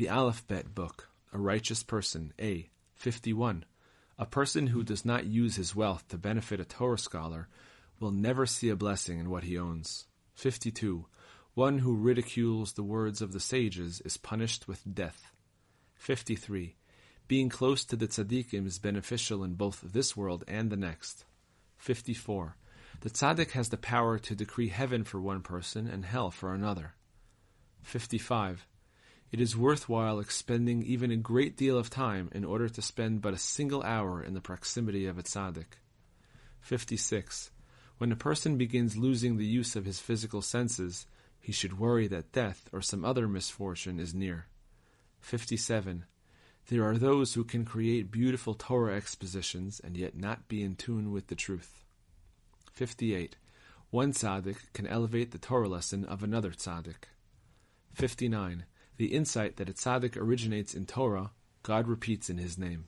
The Aleph-Bet Book, a righteous person, A. 51. A person who does not use his wealth to benefit a Torah scholar will never see a blessing in what he owns. 52. One who ridicules the words of the sages is punished with death. 53. Being close to the tzaddikim is beneficial in both this world and the next. 54. The tzaddik has the power to decree heaven for one person and hell for another. 55. It is worthwhile expending even a great deal of time in order to spend but a single hour in the proximity of a tzaddik. 56. When a person begins losing the use of his physical senses, he should worry that death or some other misfortune is near. 57. There are those who can create beautiful Torah expositions and yet not be in tune with the truth. 58. One tzaddik can elevate the Torah lesson of another tzaddik. 59. The insight that a tzaddik originates in Torah, God repeats in his name.